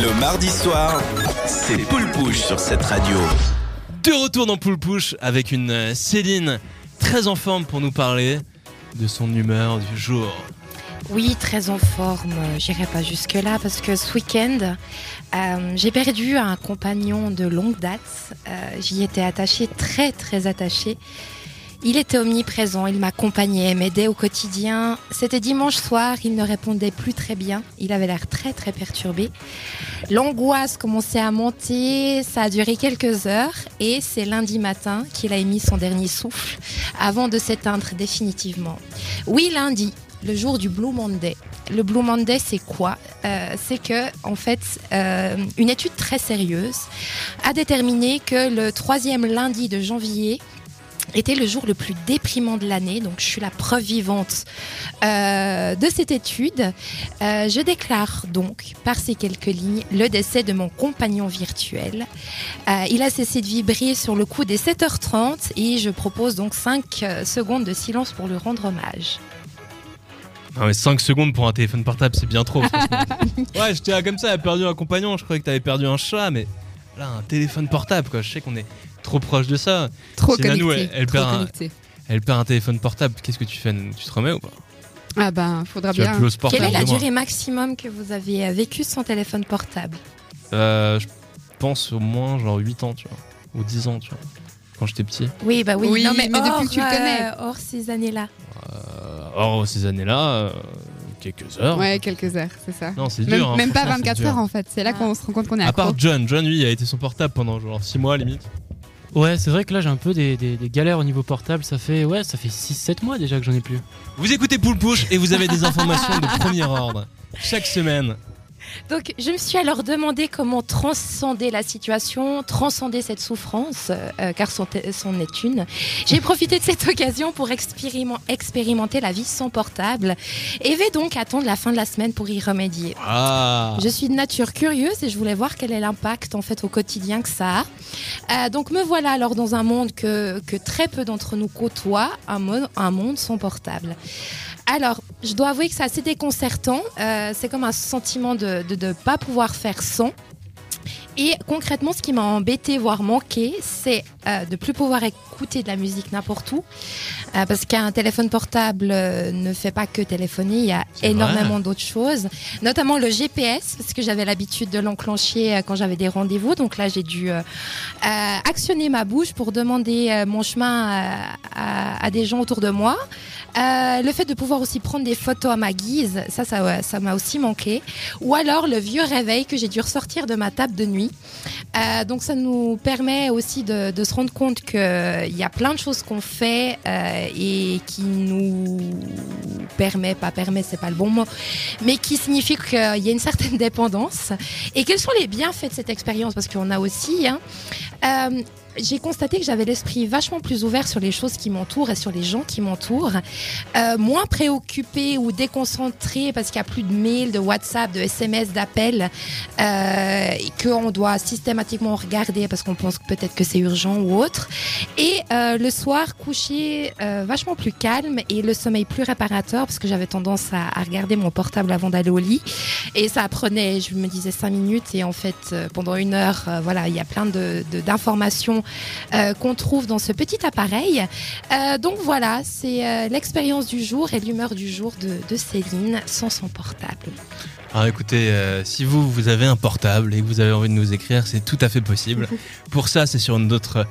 Le mardi soir, c'est Poule Pouche sur cette radio. De retour dans Poule Pouche avec une euh, Céline très en forme pour nous parler de son humeur du jour. Oui, très en forme. J'irai pas jusque-là parce que ce week-end, euh, j'ai perdu un compagnon de longue date. Euh, J'y étais attachée, très très attachée. Il était omniprésent, il m'accompagnait, m'aidait au quotidien. C'était dimanche soir, il ne répondait plus très bien. Il avait l'air très très perturbé. L'angoisse commençait à monter, ça a duré quelques heures et c'est lundi matin qu'il a émis son dernier souffle avant de s'éteindre définitivement. Oui, lundi, le jour du Blue Monday. Le Blue Monday, c'est quoi? Euh, C'est que, en fait, euh, une étude très sérieuse a déterminé que le troisième lundi de janvier était le jour le plus déprimant de l'année. Donc, je suis la preuve vivante euh, de cette étude. Euh, je déclare donc, par ces quelques lignes, le décès de mon compagnon virtuel. Euh, il a cessé de vibrer sur le coup des 7h30 et je propose donc 5 secondes de silence pour lui rendre hommage. Non mais 5 secondes pour un téléphone portable, c'est bien trop. ouais, j'étais là comme ça, elle a perdu un compagnon, je croyais que t'avais perdu un chat, mais là, un téléphone portable, quoi. Je sais qu'on est trop proche de ça. Trop Si Nanou, connecté. elle- elle trop perd un- connecté. Elle perd un téléphone portable, qu'est-ce que tu fais Tu te remets ou pas? Ah ben, faudra Tu bien. plus au sport Quelle est la durée maximum que vous avez euh, vécu sans téléphone portable? Euh, Je pense au moins genre 8 ans, tu vois. Ou 10 ans, tu vois. Quand j'étais petit. Oui, bah oui. Oui, non, mais, mais depuis hors, que tu le connais. euh, hors ces années-là. Euh, or, ces années-là, euh, quelques heures. Ouais, quelques heures, c'est ça. Non, c'est Même, dur. hein, même pas franchement, c'est 24 dur. heures en fait. C'est là Ah. qu'on se rend compte qu'on est À accro. part John, John lui il a été son portable pendant genre 6 mois limite. Ouais, c'est vrai que là j'ai un peu des, des- des galères au niveau portable. Ça fait ouais, ça fait 6-7 mois déjà que j'en ai plus. Vous écoutez Poule Pouche et vous avez des informations de premier ordre. Chaque semaine. Donc, je me suis alors demandé comment transcender la situation, transcender cette souffrance, euh, car c'en est une. J'ai profité de cette occasion pour expériment- expérimenter la vie sans portable et vais donc attendre la fin de la semaine pour y remédier. Ah Je suis de nature curieuse et je voulais voir quel est l'impact en fait au quotidien que ça a. Euh, donc me voilà alors dans un monde que, que très peu d'entre nous côtoient, un monde sans portable. Alors, je dois avouer que c'est assez déconcertant. Euh, c'est comme un sentiment de ne pas pouvoir faire sans. Et concrètement, ce qui m'a embêté, voire manqué, c'est euh, de plus pouvoir écouter de la musique n'importe où. Euh, parce qu'un téléphone portable euh, ne fait pas que téléphoner, il y a énormément d'autres choses. Notamment le GPS, parce que j'avais l'habitude de l'enclencher euh, quand j'avais des rendez-vous. Donc là, j'ai dû actionner ma bouche pour demander mon chemin à, à- à des gens autour de moi. Le fait de pouvoir aussi prendre des photos à ma guise, ça, ça, m'a aussi manqué. Ou alors le vieux réveil que j'ai dû ressortir de ma table de nuit. Donc ça nous permet aussi de, de se rendre compte qu'il y a plein de choses qu'on fait euh, et qui nous permet, pas permet, c'est pas le bon mot, mais qui signifie qu'il y a une certaine dépendance. Et quels sont les bienfaits de cette expérience? Parce qu'on a aussi... hein, euh, j'ai constaté que j'avais l'esprit vachement plus ouvert sur les choses qui m'entourent et sur les gens qui m'entourent, Euh, moins préoccupé ou déconcentré parce qu'il n'y a plus de mails, de WhatsApp, de SMS, d'appels, euh, qu'on doit systématiquement regarder parce qu'on pense peut-être que c'est urgent ou autre. Et euh, le soir, coucher euh, vachement plus calme et le sommeil plus réparateur parce que j'avais tendance à, à regarder mon portable avant d'aller au lit. Et ça prenait, je me disais, cinq minutes et en fait, euh, pendant une heure, euh, voilà, il y a plein de- d'informations euh, qu'on trouve dans ce petit appareil. Euh, donc voilà, c'est euh, l'expérience du jour et l'humeur du jour de, de Céline sans son portable. Alors écoutez, si vous, vous avez un portable et que vous avez envie de nous écrire, c'est tout à fait possible. Pour ça, c'est sur notre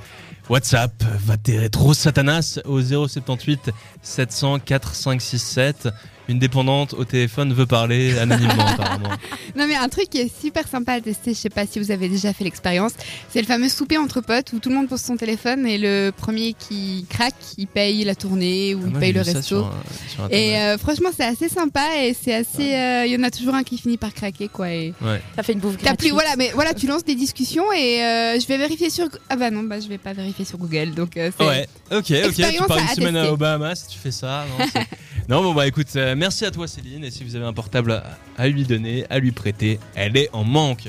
WhatsApp, va tes rétro satanas au 078 700 4567. Une dépendante au téléphone veut parler anonymement apparemment. Non mais un truc qui est super sympa à tester, je sais pas si vous avez déjà fait l'expérience, c'est le fameux souper entre potes où tout le monde pose son téléphone et le premier qui craque, il paye la tournée ou Ah, il moi, paye le resto. sur, sur Internet. Et euh, franchement c'est assez sympa et c'est assez, euh, il y en a toujours un qui finit par craquer quoi. Et... Ouais. Ça fait une bouffe T'as plus, gratuite. voilà, mais voilà, tu lances des discussions et euh, je vais vérifier sur. Ah bah non, bah je vais pas vérifier sur Google, donc euh. Ouais, ok, ok. Tu pars une à semaine tester. aux Bahamas, tu fais ça. Non, non bon, bah écoute, euh, merci à toi Céline. Et si vous avez un portable à, à lui donner, à lui prêter, elle est en manque.